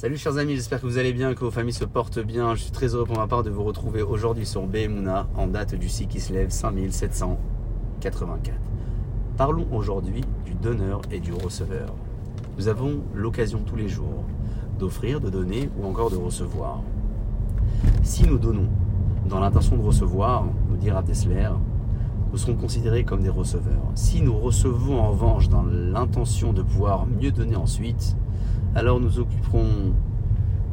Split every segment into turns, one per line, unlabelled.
Salut chers amis, j'espère que vous allez bien, que vos familles se portent bien. Je suis très heureux pour ma part de vous retrouver aujourd'hui sur Behemuna en date du 6 qui se lève 5784. Parlons aujourd'hui du donneur et du receveur. Nous avons l'occasion tous les jours d'offrir, de donner ou encore de recevoir. Si nous donnons dans l'intention de recevoir, nous dira Tesler, nous serons considérés comme des receveurs. Si nous recevons en revanche dans l'intention de pouvoir mieux donner ensuite, alors nous occuperons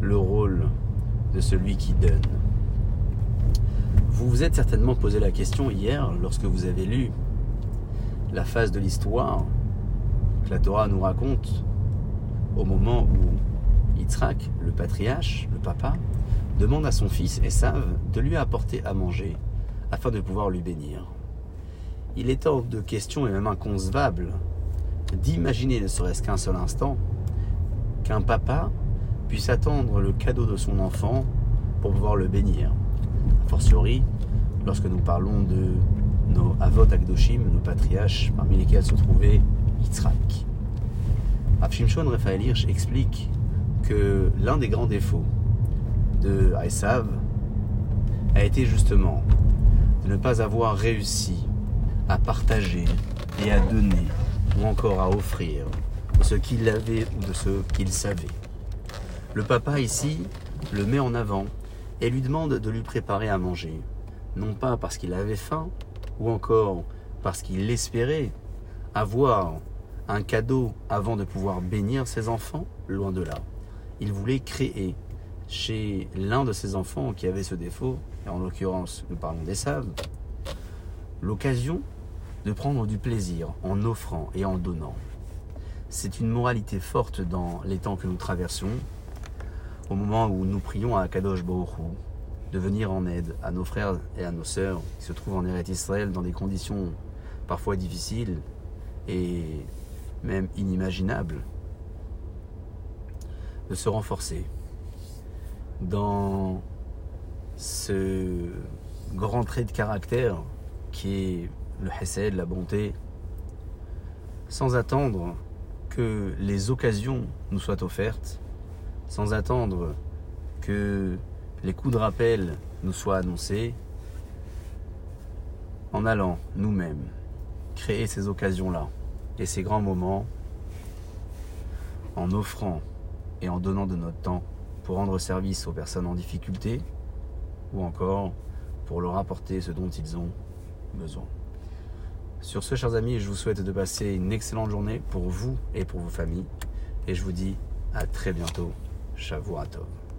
le rôle de celui qui donne. Vous vous êtes certainement posé la question hier lorsque vous avez lu la phase de l'histoire que la Torah nous raconte au moment où Yitzhak, le patriarche, le papa, demande à son fils Esav de lui apporter à manger afin de pouvoir lui bénir. Il est hors de question et même inconcevable d'imaginer ne serait-ce qu'un seul instant qu'un papa puisse attendre le cadeau de son enfant pour pouvoir le bénir. A fortiori, lorsque nous parlons de nos avot akdoshim, nos patriarches, parmi lesquels se trouvait Yitzhak. Rav Shimshon Raphaël Hirsch explique que l'un des grands défauts de Esav a été justement de ne pas avoir réussi à partager et à donner ou encore à offrir ce qu'il avait ou de ce qu'il savait. Le papa ici le met en avant et lui demande de lui préparer à manger, non pas parce qu'il avait faim ou encore parce qu'il espérait avoir un cadeau avant de pouvoir bénir ses enfants, loin de là. Il voulait créer chez l'un de ses enfants qui avait ce défaut, et en l'occurrence nous parlons des sables, l'occasion de prendre du plaisir en offrant et en donnant. C'est une moralité forte dans les temps que nous traversons, au moment où nous prions à Kadosh Baruch de venir en aide à nos frères et à nos sœurs qui se trouvent en Eretz Israël dans des conditions parfois difficiles et même inimaginables, de se renforcer dans ce grand trait de caractère qui est le hesed, la bonté, sans attendre que les occasions nous soient offertes, sans attendre que les coups de rappel nous soient annoncés, en allant nous-mêmes créer ces occasions-là et ces grands moments, en offrant et en donnant de notre temps pour rendre service aux personnes en difficulté ou encore pour leur apporter ce dont ils ont besoin. Sur ce, chers amis, je vous souhaite de passer une excellente journée pour vous et pour vos familles. Et je vous dis à très bientôt. Shavuot Tov.